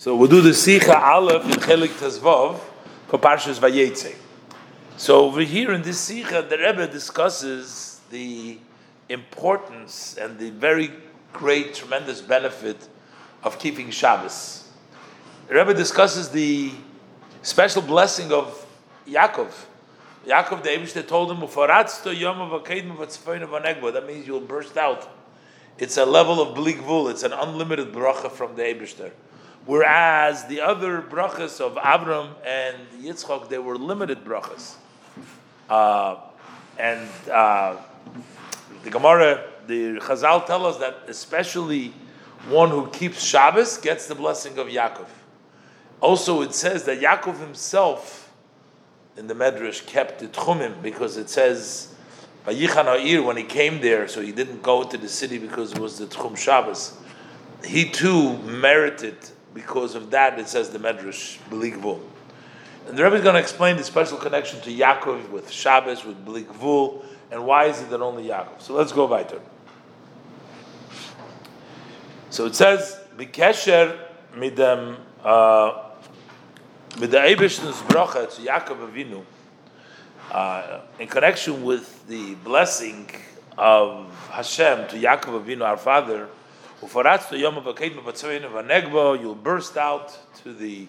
So we'll do the Sikha Aleph in Chelik Tezvov for Parshas Vayetze. So over here in this Sikha, the Rebbe discusses the importance and the very great, tremendous benefit of keeping Shabbos. The Rebbe discusses the special blessing of Yaakov. Yaakov, the Abishter told him, that means you'll burst out. It's a level of bligvul, it's an unlimited bracha from the Abishter. Whereas the other brachas of Avram and Yitzchok, they were limited brachas. Uh, and uh, the Gemara, the Chazal tell us that especially one who keeps Shabbos gets the blessing of Yaakov. Also, it says that Yaakov himself in the Medrash kept the Tchumim because it says Vayichan when he came there, so he didn't go to the city because it was the Tchum Shabbos. He too merited because of that, it says the Medrash, Beligvul. And the Rebbe is going to explain the special connection to Yaakov with Shabbos, with Beligvul, and why is it that only Yaakov? So let's go weiter. So it says, Bikesher midem, uh, with the Eibishnu's bracha to Yaakov Avinu, uh, in connection with the blessing of Hashem to Yaakov Avinu, our father, You'll burst out to the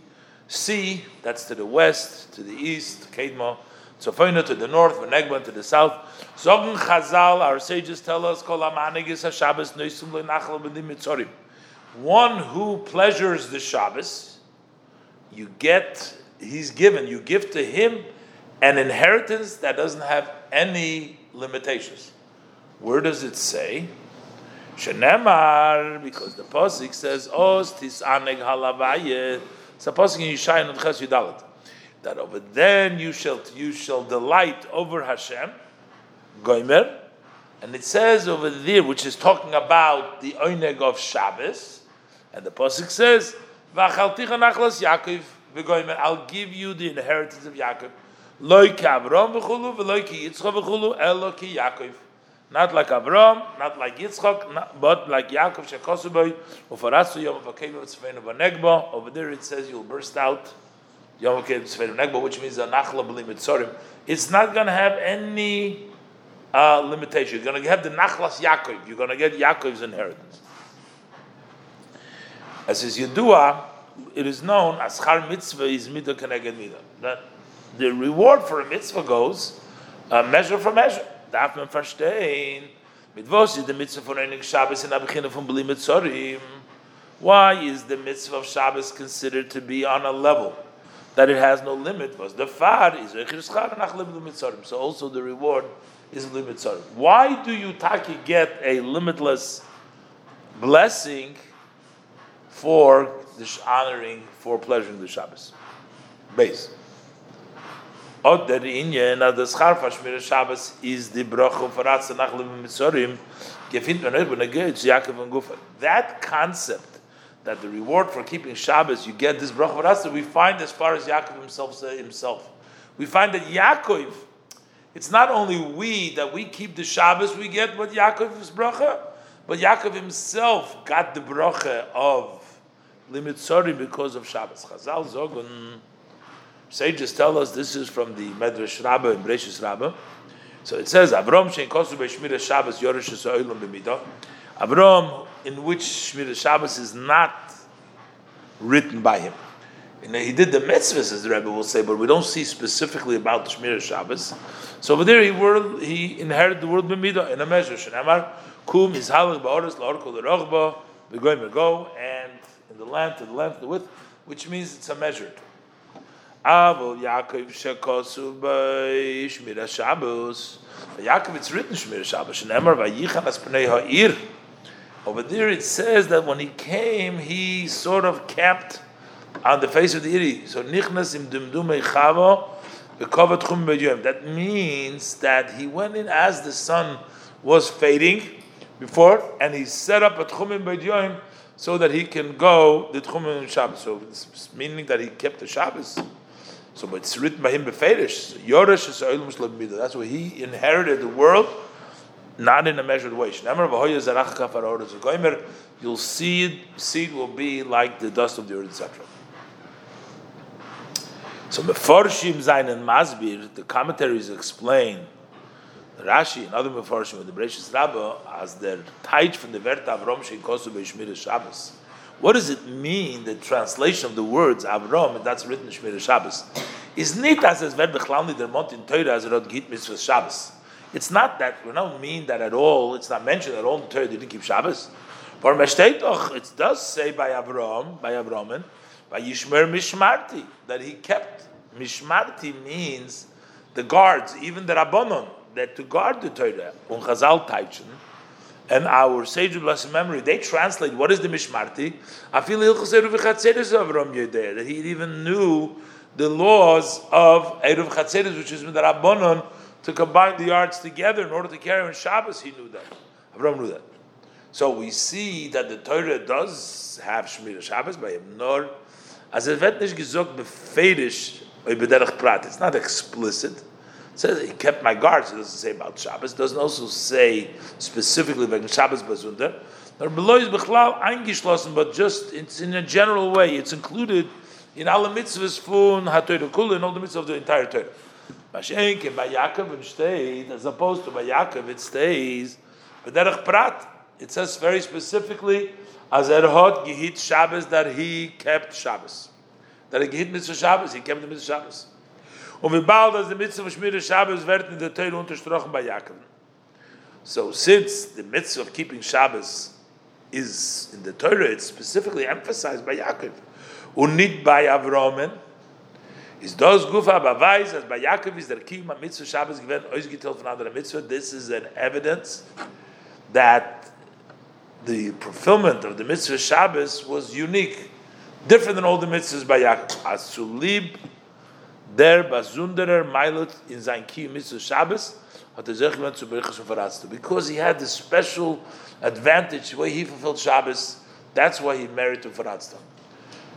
sea, that's to the west, to the east, Kedma, Tzofina to the north, Venegba to the south. Zogen Chazal, our sages tell us, One who pleasures the Shabbos, you get, he's given, you give to him an inheritance that doesn't have any limitations. Where does it say? Shenemar, because the Pasik says, Os tisaneg halavaye. It's a Pasik in Yishai and Ches Yudalit. That over then you shall, you shall delight over Hashem, Goimer, and it says over there, which is talking about the Oineg of Shabbos, and the Pasik says, V'achalticha nachlas Yaakov, v'goimer, I'll give you the inheritance of Yaakov. Loi ki Avram v'chulu, v'loi ki Yitzchak v'chulu, elo ki Yaakov. Not like Avram, not like Yitzchak, not, but like Yaakov Shekosuboy, Ufaratsu Yom Vakevu Tzvenu Vanegba. Over there it says you'll burst out Yom Vakevu Tzvenu Vanegba, which means a Nachla B'lim It's not going to have any uh, limitation. You're going to have the Nachlas Yaakov. You're going to get Yaakov's inheritance. As is Yedua, it is known as Char Mitzvah is Midah Keneged Midah. That the reward for a mitzvah goes uh, measure for measure darf man verstehen, mit was ist die Mitzvah von Einig Shabbos in der Beginne von Bli Mitzorim? Why is the Mitzvah of Shabbos considered to be on a level that it has no limit? Was the far is So also the reward is Bli Mitzorim. Why do you taki get a limitless blessing for honoring, for pleasuring the Shabbos? Base. Oder Inyan, das Scharfa Shmir Shabbos is the bracha for Ratsa nach Levim Mitzorim, gefindt man über Negeit, Yaakov and Gufa. That concept, that the reward for keeping Shabbos, you get this bracha for Ratsa, we find as far as Yaakov himself say himself. We find that Yaakov, it's not only we, that we keep the Shabbos, we get what Yaakov's bracha, but Yaakov himself got the bracha of Limitzorim because of Shabbos. Chazal Zogun, Sages tell us this is from the Medrash Rabbah and Breshis Rabbah. So it says, Avram shein kosu be'shmira Shabbos yorish ha'olam b'midah. Avram, in which Shmira Shabbos is not written by him. And he did the mitzvahs, as the Rebbe will say, but we don't see specifically about the Shmira Shabbos. So over there, he, word, he inherited the word b'midah in a measure. Shenamar, kum is halach ba'oris la'orko l'rochba, v'goy go, and in the length, to the length, the width, which means it's a measured. Avol Yaakov shekosu. Yaakov, it's written. Shneimar vayichan ha'ir. Over there it says that when he came, he sort of camped on the face of the Iri. So nichnas im dumdumei chavo v'kovat chum b'yom. That means that he went in as the sun was fading before, and he set up a tchumim b'yom so that he can go the tchumim Shabbos. So meaning that he kept the Shabbos. So but it's written by him beferish. Yoresh is That's where he inherited the world not in a measured way. You'll see it, seed will be like the dust of the earth, etc. So Meforshim Zayin and Masbir, the commentaries explain Rashi and other Meforshim with the Bereshis Rabbah as their taich from the Vert Avrom Sheikosu Beishmir Shabbos. What does it mean, the translation of the words Avrom, and that's written in Shmir Shabbos? Is nit as es wird bechlal der Mont in Torah as rot git mitzvah Shabbos. It's not that, we don't mean that at all, it's not mentioned at all in Torah didn't keep Shabbos. But it does say by Avram, by Avromen, by Yishmer Mishmarti, that he kept. Mishmarti means the guards, even the Rabbonon, that to guard the Torah, on Chazal and our sage of blessed memory, they translate what is the Mishmarti. That he even knew the laws of Eruv Chatzeres, which is the Rabbonon, to combine the yards together in order to carry on Shabbos. He knew that. Avram knew that. So we see that the Torah does have Shmir Shabbos by him, nor as it wird nicht gesagt befehlisch prat. It's not explicit. Says he kept my guards. It doesn't say about Shabbos. It doesn't also say specifically about Shabbos bazunder. But just it's in a general way. It's included in all the mitzvahs fun hatoyre kula and all the mitzvahs of the entire Torah. Mashenk and by Yaakov and stayed as opposed to by Yaakov it stays b'derech prat. It says very specifically, as Erhot Gehit Shabbos, that he kept Shabbos. That he Gehit Mitzvah Shabbos, he kept the Mitzvah Shabbos. Und wie bald as the Mitzvah of Shmir Shabbos wird in der Teil unterstrochen bei Yaakov. So since the Mitzvah of keeping Shabbos is in the Torah, it's specifically emphasized by Yaakov. Und nicht bei Avromen, is those gufa bavais as by Yaakov is der kima mitzvah Shabbos given ausgeteilt von anderer mitzvah. This is an evidence that the fulfillment of the mitzvah Shabbos was unique, different than all the mitzvahs by Yaakov. Asulib der bazunderer mailut in sein ki mitzvah Shabbos hat er sich gewandt zu berichten verratzt. Because he had this special advantage, the way he fulfilled Shabbos, that's why he married to verratzt.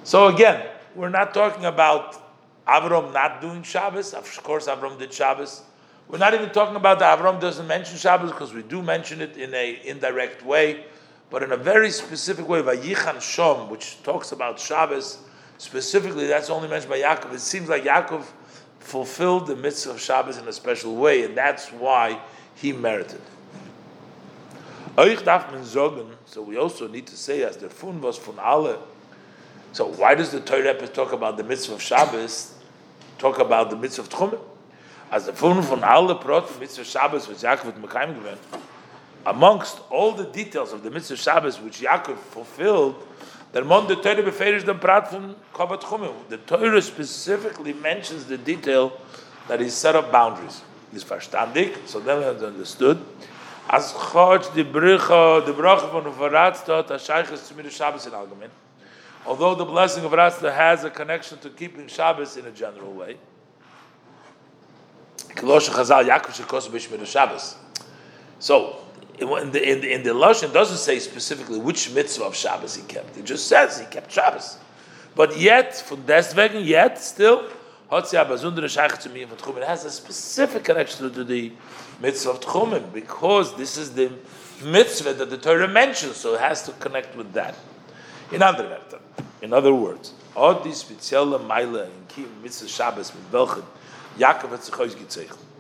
So again, we're not talking about Avram not doing Shabbos. Of course, Avram did Shabbos. We're not even talking about that Avram doesn't mention Shabbos because we do mention it in a indirect way but in a very specific way, Vayichan Shom, which talks about Shabbos, specifically, that's only mentioned by Yaakov. It seems like Yaakov fulfilled the mitzvah of Shabbos in a special way, and that's why he merited. So we also need to say, as the fun was fun alle. So why does the Torah talk about the mitzvah of Shabbos? Talk about the mitzvah of Tchumim? As the fun von alle prot mitzvah of Shabbos was Yaakov mit Mekayim gewinnt amongst all the details of the mitzvah Shabbos which Yaakov fulfilled, der Mon the Torah beferish dem Prat von Kovat Chumim. The Torah specifically mentions the detail that he set up boundaries. Is verstandig, so then we have understood. As chod the bricha, the bracha von Varatztot, to Shabbos in Algamin. Although the blessing of Ratzta has a connection to keeping Shabbos in a general way. Kilosh Chazal Yaakov Shekos B'Shmir Shabbos. So, in the, in the, in the Lashon doesn't say specifically which mitzvah of Shabbos he kept. It just says he kept Shabbos. But yet, from deswegen, yet, still, it has a specific connection to the mitzvah of Tchumim, because this is the mitzvah that the Torah mentions, so it has to connect with that. In other words, in other words,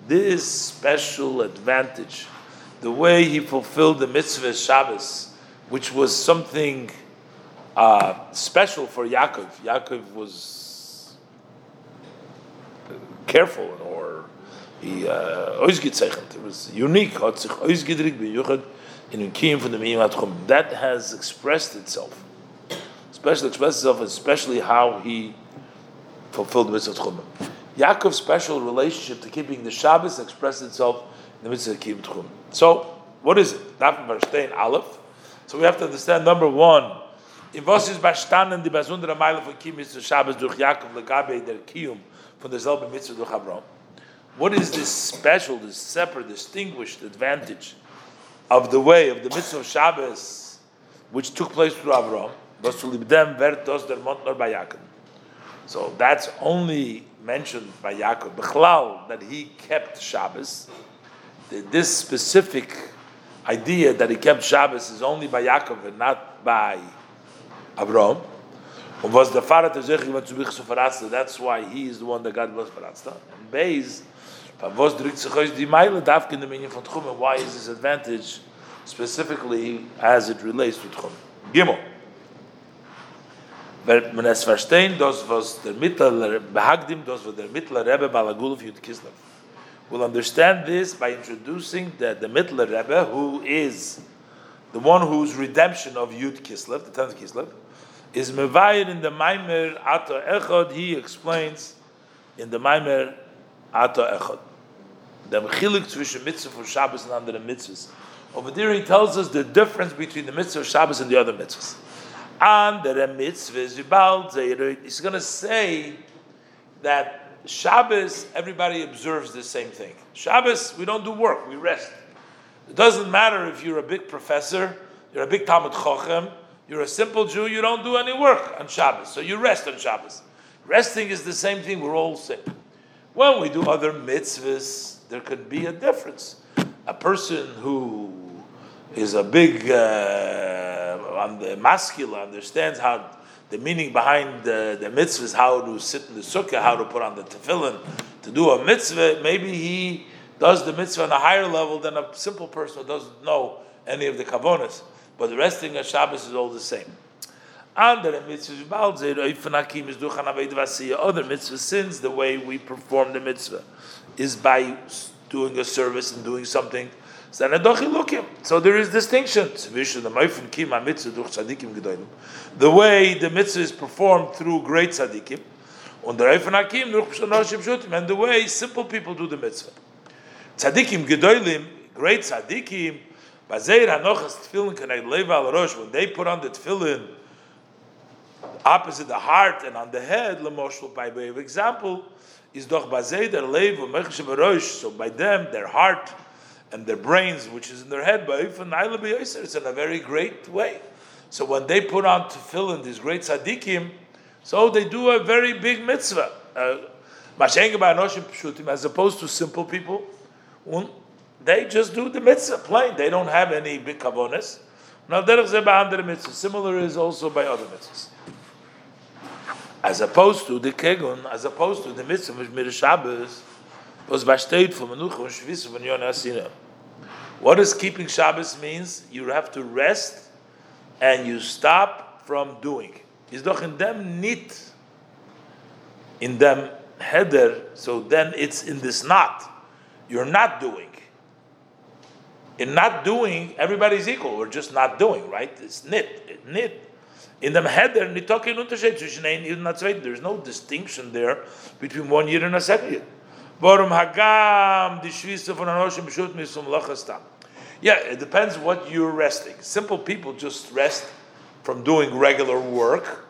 This special advantage the way he fulfilled the mitzvah Shabbos, which was something uh, special for Yaakov. Yaakov was careful, or he uh, it was unique. That has expressed itself, especially expressed itself, especially how he fulfilled the mitzvah Tchumim. Yaakov's special relationship to keeping the Shabbos expressed itself the mitzvah Tchumim. So, what is it? Daf Verstein Aleph. So we have to understand number one. In was ist bestanden die besondere Meile von Kim ist Shabbos durch Jakob legabe der Kiyum von derselben Mitzvah durch Abraham? What is this special, this separate, distinguished advantage of the way of the Mitzvah of Shabbos which took place through Abraham? Was vertos der Mont nor by Yaakov. So that's only mentioned by Yaakov. Bechlal, that he kept Shabbos this specific idea that he kept Shabbos is only by Yaakov and not by. Und was the zu that's why he is the one that God was verratzt. And Beis, was drückt sich euch die Meile, darf in the meaning von why is this advantage specifically as it relates to Tchum? Gimel. Wenn man es verstehen, das was der Mittler behagdim, das was der Mittler Rebbe Balagulov Yud Kislev. We'll understand this by introducing that the Mittler Rebbe, who is the one whose redemption of Yud Kislev, the 10th Kislev, is Mevayir in the Maimer Ato Echad, he explains in the Maimer Ato Echad. The Mechilik zwischen Mitzvah for Shabbos and andere mitzvahs. Over there he tells us the difference between the mitzvah of Shabbos and the other mitzvahs. And the mitzvahs, he's going to say that Shabbos, everybody observes the same thing. Shabbos, we don't do work, we rest. It doesn't matter if you're a big professor, you're a big Talmud Chochem, you're a simple Jew, you don't do any work on Shabbos, so you rest on Shabbos. Resting is the same thing, we're all sick. When we do other mitzvahs, there could be a difference. A person who is a big, uh, on the masculine, understands how the meaning behind the, the mitzvahs, how to sit in the sukkah, how to put on the tefillin, to do a mitzvah, maybe he does the mitzvah on a higher level than a simple person who doesn't know any of the kavonas. But the resting of Shabbos is all the same. Other mitzvah sins, the way we perform the mitzvah is by doing a service and doing something. So there is distinction. The way the mitzvah is performed through great tzaddikim, and the way simple people do the mitzvah. Tzaddikim gedolim, great tzaddikim. When they put on the tefillin opposite the heart and on the head, by way of example, is doch. So by them, their heart and their brains, which is in their head, by it's in a very great way. So when they put on tefillin, these great tzaddikim, so they do a very big mitzvah. Uh, as opposed to simple people, they just do the mitzvah plain. They don't have any big kavonis. Similar is also by other mitzvahs. As opposed to the kegun, as opposed to the mitzvah of Mir Shabbos, was besteht von Menucha und Shvisa von What does keeping Shabbos means? You have to rest and you stop from doing. Is doch in them nit, in them header, so then it's in this not. You're not doing in not doing, everybody's equal. We're just not doing, right? It's nit, nit. In the header, nitokin unterschied zwischen ein Yid. There's no distinction there between one year and a second year. Warum hagam die Schwisse von Anoshim b'shut misum lachastam? Yeah, it depends what you're resting. Simple people just rest from doing regular work.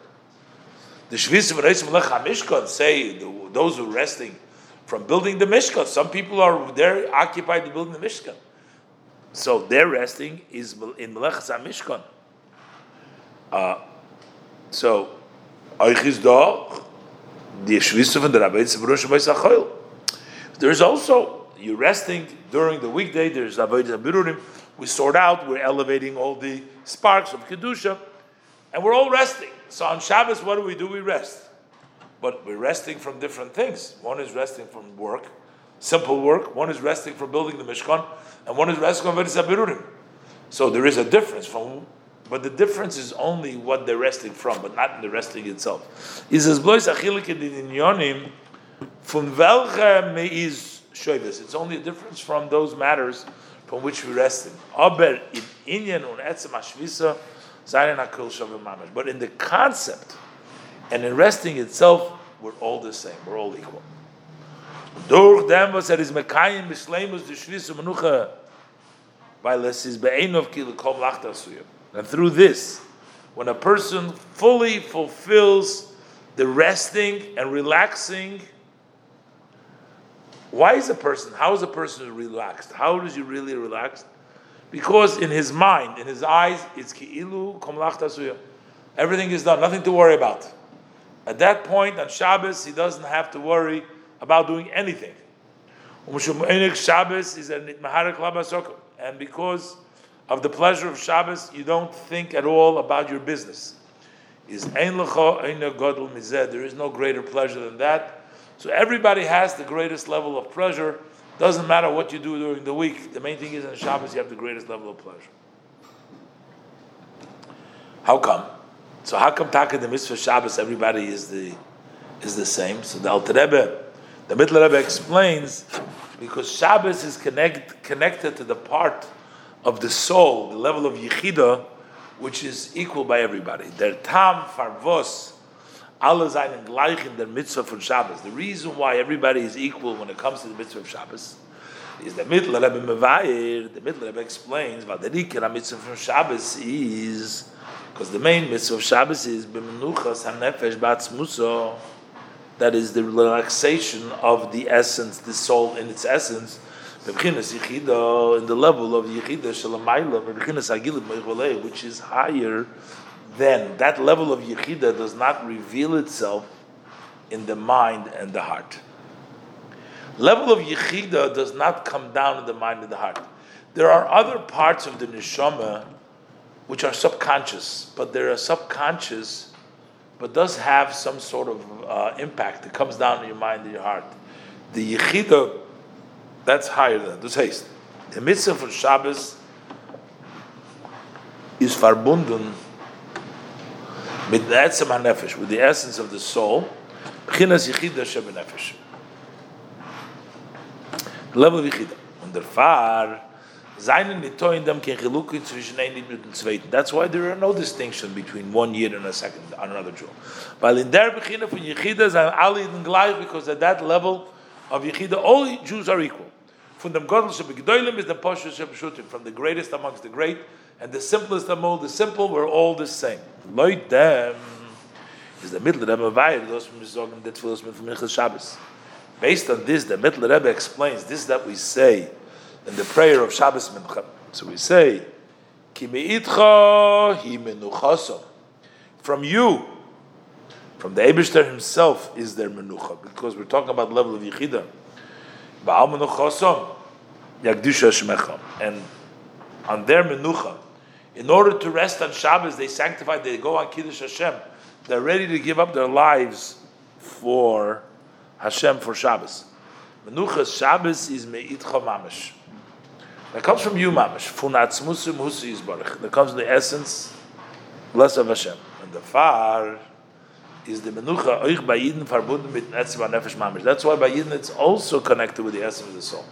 The Shvisa von Mishkan say those who are resting from building the Mishkan. Some people are there occupied to building the Mishkan. So their resting is in Melechas Mishkan. Uh, so, Eichis da, the von der Rabbein Tzibrosh Achoil. There's also, you're resting during the weekday, there's Avodah Birurim, we sort out, we're elevating all the sparks of Kedusha, and we're all resting. So on Shabbos, what do we do? We rest. But we're resting from different things. One is resting from work, simple work. One is resting from building the Mishkan and one is resting on Veris So there is a difference from, but the difference is only what they're resting from, but not in the resting itself. Is as blois achilik in yonim from welche me is shoyves. It's only a difference from those matters from which we rest in. Aber in inyan un etzem zayin mamash. But in the concept and in resting itself, we're all the same. We're all equal. Durch dem, was er is mekayim be'enov ki. And through this, when a person fully fulfills the resting and relaxing, why is a person, how is a person relaxed? How is he really relaxed? Because in his mind, in his eyes, it's ki'ilu. Everything is done, nothing to worry about. At that point, on Shabbos, he doesn't have to worry about doing anything. Um Shabbos is And because of the pleasure of Shabbos, you don't think at all about your business. Is. There is no greater pleasure than that. So everybody has the greatest level of pleasure. Doesn't matter what you do during the week. The main thing is in Shabbos you have the greatest level of pleasure. How come? So how come Taka the mitzvah Shabbos everybody is the is the same? So the Alter Rebbe, the Mittler Rebbe explains because Shabbos is connect, connected to the part of the soul, the level of yichida, which is equal by everybody. Der Tam Farvos, alle seinen gleich in der mitzvah for Shabbos. The reason why everybody is equal when it comes to the mitzvah of Shabbos is the Mittler Rebbe Mevayer, the Mittler Rebbe explains, what the Rikir mitzvah from Shabbos is, because the main mitzvah of Shabbos is b'menuchas hanefesh batzmuso, that is the relaxation of the essence, the soul in its essence, in the level of yichida shalamayla, which is higher than that level of yichida does not reveal itself in the mind and the heart. Level of yichida does not come down in the mind and the heart. There are other parts of the neshama which are subconscious, but they are subconscious, but does have some sort of uh, impact. It comes down in your mind and your heart. The yichida that's higher than this haste. The mitzvah for Shabbos is verbunden mit der Etzem with the essence of the soul, B'chinas. The level of Yichida. Nitoin dem kein zwischen ein. That's why there are no distinction between one Yid and a second, another Jew. Weil in der Bechina von Yichida sind because at that level of Yichida, all Jews are equal. From the Godel is the from the greatest amongst the great, and the simplest among the simple, we're all the same. Loit them is the middle Rebbe Vayir, those from Mizogim, that fills from Minchas Shabbos. Based on this, the middle Rebbe explains this that we say in the prayer of Shabbos Mincha. So we say, Ki me'itcha hi menuchaso. From you, from the Eberster himself is their menucha, because we're talking about the level of Yechidah. And on their menucha, in order to rest on Shabbos, they sanctify, they go on Kiddush Hashem. They're ready to give up their lives for Hashem for Shabbos. Menucha Shabbos is me'itcha mamish. That comes from you mamish. Funatzmusim husi yizbarach. That comes in the essence, bless of Hashem. And the far is the menucha oich by Yidden verbunden mit Etzem nefesh mamish. That's why by Yidden it's also connected with the essence of the soul.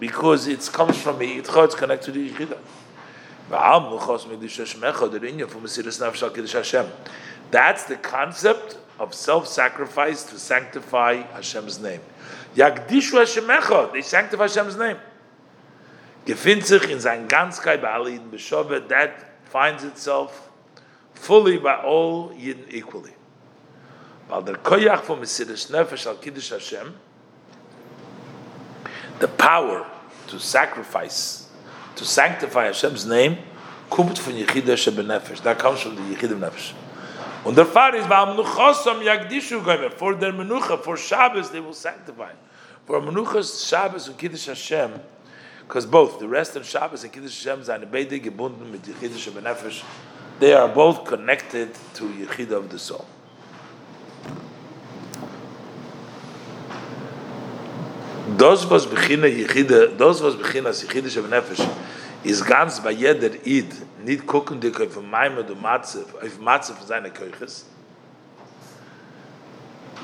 Because it comes from the Yitcha, it's connected to the yichida. That's the concept of self-sacrifice to sanctify Hashem's name. Yagdishu Hashem they sanctify Hashem's name. Gefindt sich in sein bei that finds itself fully by all Yidden equally. While the koyach for Mesiris Nefesh al Kiddush Hashem, the power to sacrifice, to sanctify Hashem's name, kommt von Yechidah Shebenefesh. That comes from the Yechidah Nefesh. Und der Fall ist, weil Yagdishu Goymer, for their Menucha, for Shabbos they will sanctify. For Menuchas, Shabbos and Kiddush Hashem, because both the rest of Shabbos and Kiddush Hashem are beide gebunden mit Yechidah Shebenefesh, they are both connected to Yechida of the soul. Das was beginne Yechida, das was as Yechida shel nefesh is ganz bei jeder Id, nit gucken dik auf meime und matze, auf matze von seiner Kirches.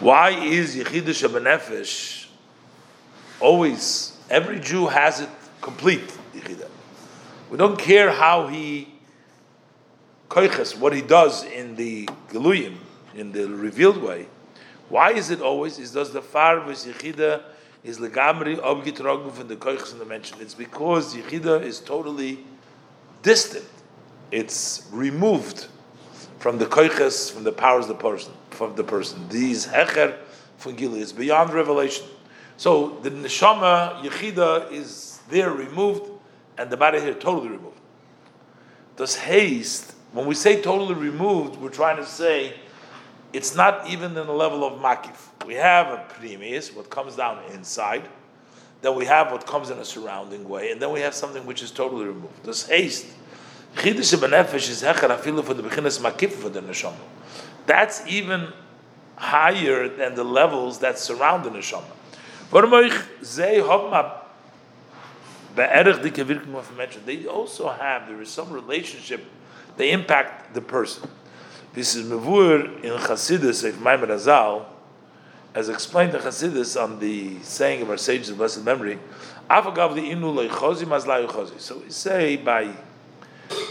Why is Yechida shel nefesh always every Jew has it complete Yechida. We don't care how he koiches, what he does in the geluyim, in the revealed way. Why is it always? Is does the far with yichida is legamri obgitrogu from the koiches in the mention? It's because yichida is totally distant. It's removed from the koiches, from the powers of the person, from the person. These hecher from is beyond revelation. So the neshama yichida is there removed, and the body here totally removed. Does haste when we say totally removed, we're trying to say it's not even in the level of makif. We have a primis, what comes down inside, then we have what comes in a surrounding way, and then we have something which is totally removed. This haste. Is afilu for the makif for the neshama. That's even higher than the levels that surround the neshama. They also have, there is some relationship, they impact the person. This is Mavur in Chassidus of Maimon Azal, as explained in Chassidus on the saying of our sages of blessed memory. So we say by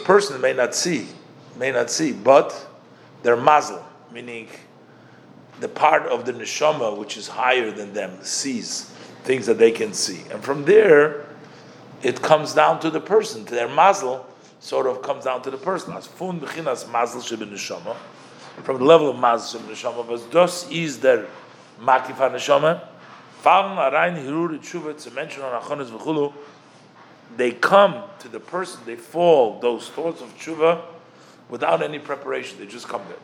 person may not see, may not see, but they're mazel, meaning the part of the neshama which is higher than them sees things that they can see, and from there it comes down to the person, to their mazel, sort of comes down to the person. As fun bechinas mazel neshama, from the level of mazel shebe neshama, but dos is their makifa neshama. Fallen arayin hirur tshuva to mention on achonis v'chulu. They come to the person, they fall those thoughts of tshuva without any preparation. They just come there.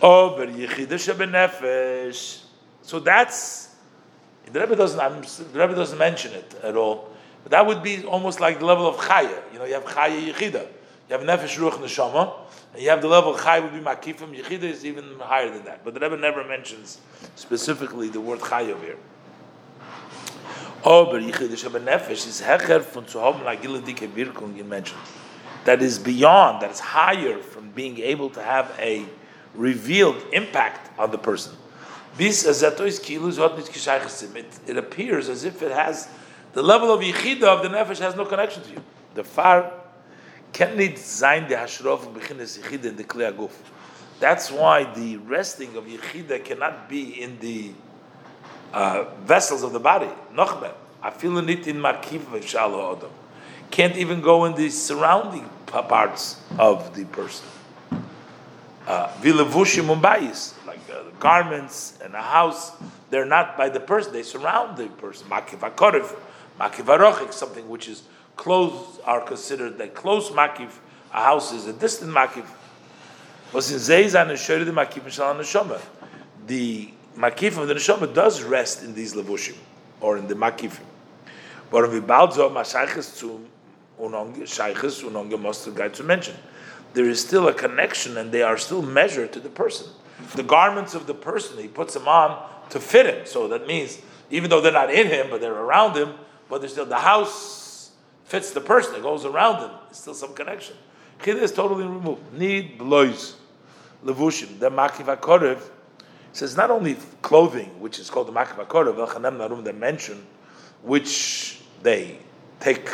Oh, but nefesh. So that's the Rebbe doesn't. the Rebbe doesn't mention it at all. But that would be almost like the level of chaya. You know, you have chaya yichida, you have nefesh ruach neshama, and you have the level of chaya would be makifim. Yichida is even higher than that. But the Rebbe never mentions specifically the word chaya here. Oh, but yichida sheba nefesh is hecher von zu haben la giladike wirkung you mentioned. That is beyond, that is higher from being able to have a revealed impact on the person. It appears as if it has the level of yichida of the nefesh has no connection to you. The far can need zayin the hashrof b'chines yichida in the klei guf. That's why the resting of yichida cannot be in the uh, vessels of the body. Nochbe, I feel it in makiv v'shalo odom. Can't even go in the surrounding parts of the person. Uh, Vilavushim uh, like uh, garments and a house, they're not by the person; they surround the person. Makiv akorev Makiv something which is close, are considered that close makiv. A house is a distant makiv. Was in Zeizan and the makiv neshama. The makif of the neshama does rest in these levushim or in the makif. But if we balzo mashayches to unonge shayches unonge most guy to mention, there is still a connection and they are still measured to the person. The garments of the person he puts them on to fit him. So that means even though they're not in him, but they're around him, but still the house fits the person that goes around him. There's still some connection. Chida is totally removed. Need blois, levushim. The makiv akorev says not only clothing, which is called the makiv akorev, elchanem narum, they mention, which they take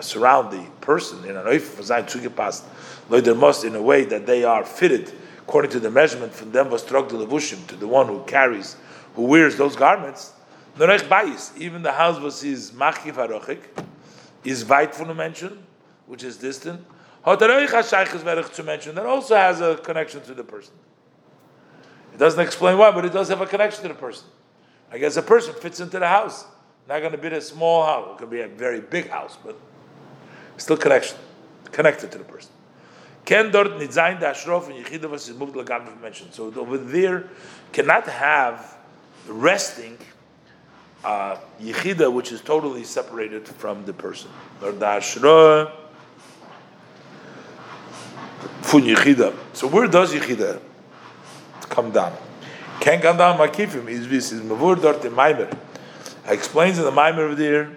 surround the person in an oif zayin tzugipas loider most in a way that they are fitted according to the measurement from them was the levushim to the one who carries, who wears those garments. Norech Bayis, even the house was his Machif Harochik, is weit from the mention, which is distant. Hotaroich HaShaykh is very to mention, that also has a connection to the person. It doesn't explain why, but it does have a connection to the person. I guess a person fits into the house. Not going to be a small house. It could be a very big house, but still connection, connected to the person. Ken dort nitzayin da ashrof and yichida was moved lagam mentioned. So over there cannot have resting uh, yichida, which is totally separated from the person. Fun yichida. So where does yichida come down? Can't come down makifim. Is this is mavur dort the maimer. Explains in the maimer over there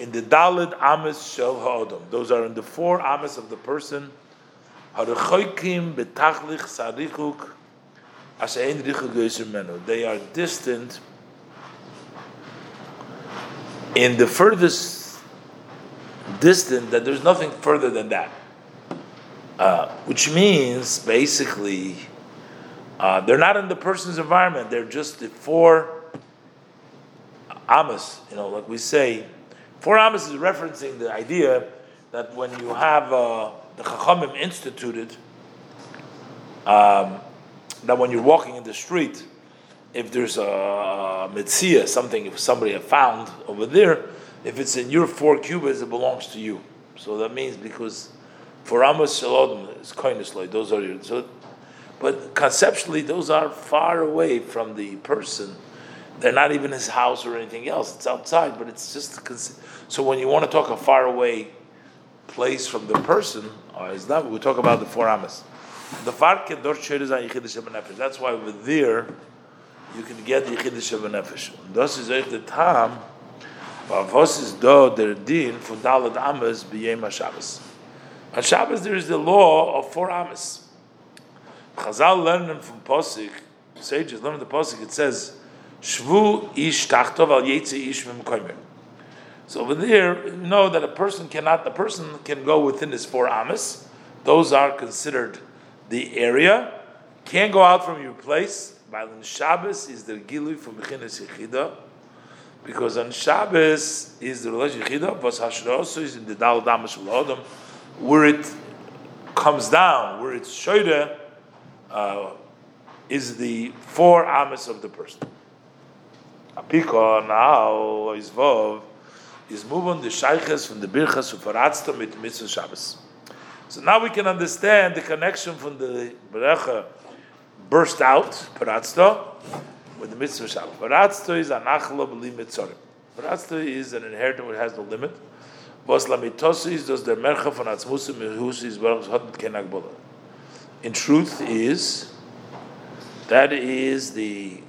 in the dalid ames shel ha'odom. Those are in the four ames of the person. Harachoikim betachlich sarichuk. They are distant in the furthest distance that there's nothing further than that. Uh, which means basically uh, they're not in the person's environment, they're just the four amas, you know, like we say. Four amas is referencing the idea that when you have uh, the Chachamim instituted, um, that when you're walking in the street, if there's a mitzvah, something if somebody have found over there, if it's in your four cubits, it belongs to you. So that means because for Amos Shalom is kindness like those are your so but conceptually those are far away from the person They're not even his house or anything else. It's outside, but it's just so when you want to talk a far away place from the person, or is that we talk about the four amas. The far kedor nefesh. That's why we're there you can get the yichidish nefesh. Das is the time. Was is do der din for dalad amas b'yem Shabbos. On Shabbos there is the law of four amas. Chazal learning from Posik, sages learning the Posik, it says, Shvu ish tachtov al yetze ish v'mkoimer. So over there, you know that a person cannot, a person can go within his four amas. Those are considered the area. Can't go out from your place. While in Shabbos is the gilui from Bechinas Yechida. Because on Shabbos is the relation Yechida, but Hashrosu is in the Dal Damash Adam, where it comes down, where it's Shoida, uh, is the four amas of the person. Apiko now is Vov is moving the shaykhs from the birchas ufaratzta mit mitzvah Shabbos. So now we can understand the connection from the berecha burst out paratzta with the mitzvah Shabbos. Paratzta is anachla b'li mitzorim. Paratzta is an inheritance which has no limit. Was lamitosis does the mercha von atzmusim mehusis baruch hot kenag In truth, is that is the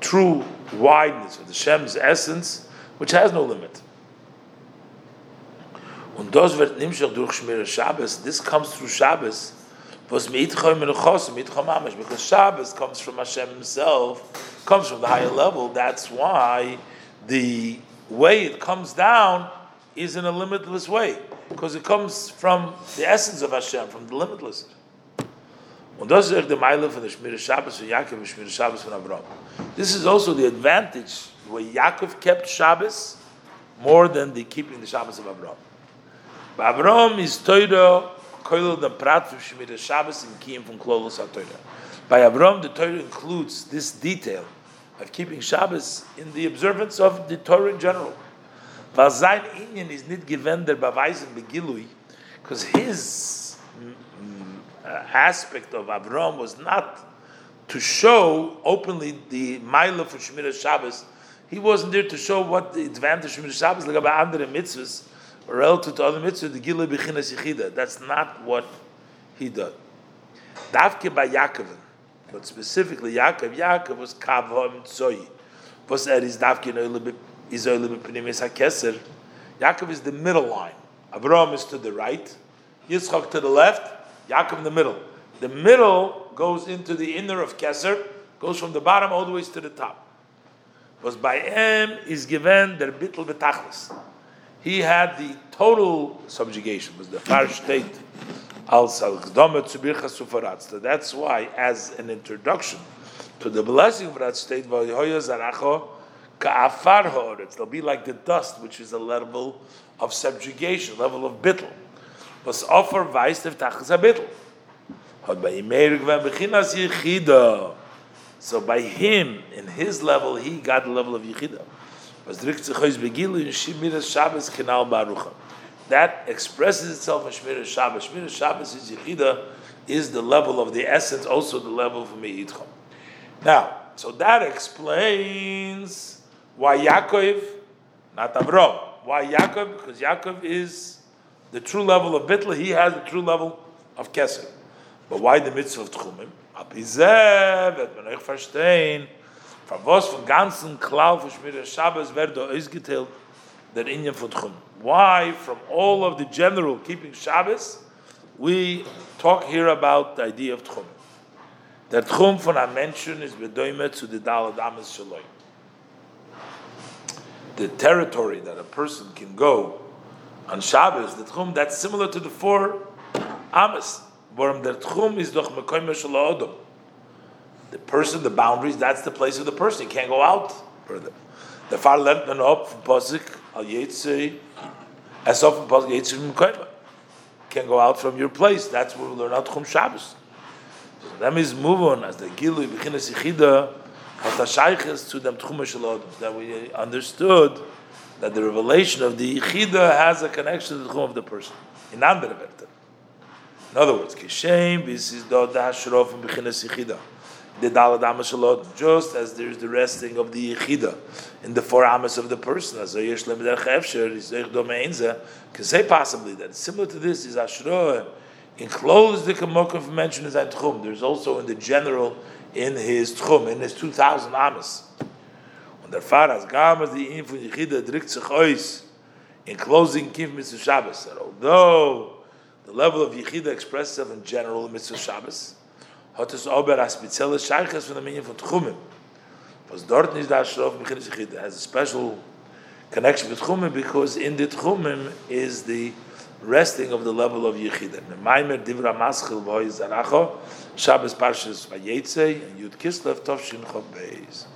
true wideness of the Shem's essence which has no limit. Und das wird nimshach durch Shmir Shabbos, this comes through Shabbos, was mitchom menachos, mitchom because Shabbos comes from Hashem himself, comes from the higher level, that's why the way it comes down is in a limitless way, because it comes from the essence of Hashem, from the limitless. Und das ist der Meile von der Shabbos von Yaakov und Shabbos von. This is also the advantage where Yaakov kept Shabbos more than the keeping the Shabbos of Abraham. But Abraham is Torah koilel the prat from Shemitah Shabbos and Kiyim from Klolos HaTorah. By Abraham, the Torah includes this detail of keeping Shabbos in the observance of the Torah in general. Sein Inyan is nicht gewend der Beweisen begilui, because his mm, mm, uh, aspect of Abraham was not to show openly the Mila for Shemitah Shabbos he wasn't there to show what the advantage of Shabbos like about andere mitzvahs relative to other mitzvahs. The gila bechinas yichida. That's not what he did. Davke by Yaakov, but specifically Yaakov. Yaakov was kavam tzoyi. Was er is davke is oile b'pnimis hakeser. Yaakov is the middle line. Abraham is to the right. Yitzchak to the left. Yaakov in the middle. The middle goes into the inner of Keser, goes from the bottom all the way to the top was by him is given der bittel betachlis. He had the total subjugation, was the far state al That's why, as an introduction to the blessing of that state. They'll be like the dust, which is a level of subjugation, level of bittel. Was offer weiß der tachlis a bittel. Hat bei yichida. So by him, in his level, he got the level of Yechida. That expresses itself in Shmir Shabbos. Shmir Shabbos is Yechida, is the level of the essence, also the level of Me'itcham. Now, so that explains why Yaakov, not Avram. Why Yaakov? Because Yaakov is the true level of Bitla, he has the true level of Keser. But why the mitzvah of Tchumim? Von was von ganzen Klau von Shmir Shabbos wird da ausgeteilt der Inyan von Tchum. Why, from all of the general keeping Shabbos, we talk here about the idea of Tchum. Der Tchum von einem Menschen ist bedoime zu der Dalad Ames Shaloi. The territory that a person can go on Shabbos, the Tchum, that's similar to the four Ames. Warum der Tchum is doch mekoyme shel The person, the boundaries, that's the place of the person. You can't go out further. The far lernt man up from Posik al Yetzei, as often Posik from mekoyme. Can't go out from your place. That's where we learn out Tchum Shabbos. So that means move on as the Gilu Bechinas Yichida what the to them Tchum shel That we understood that the revelation of the Yichida has a connection to the Tchum of the person. In andere Werte. In other words, kishem this is the dashrof in bechinas yichida. The dalad amashalot, just as there's the resting of the yichida in the four amas of the person. As yesh can say possibly that similar to this is ashroa enclosed the kamokim mentioned in tchum. There's also in the general in his tchum in his two thousand amas. Und der Faras gamas die in von yichida drückt sich aus in closing kiv mitzvah Shabbos. Although the level of yichida expresses itself in general in mitzvah Shabbos hat es aber a spezielle Scheiches von der Minion von Tchumim. Was dort nicht da schrof, mich nicht sich has a special connection with Tchumim because in the Tchumim is the resting of the level of Yechida. Meimer divra maschil boi zaracho, Shabbos parshas vayetze, Yud Kislev tovshin chok beis.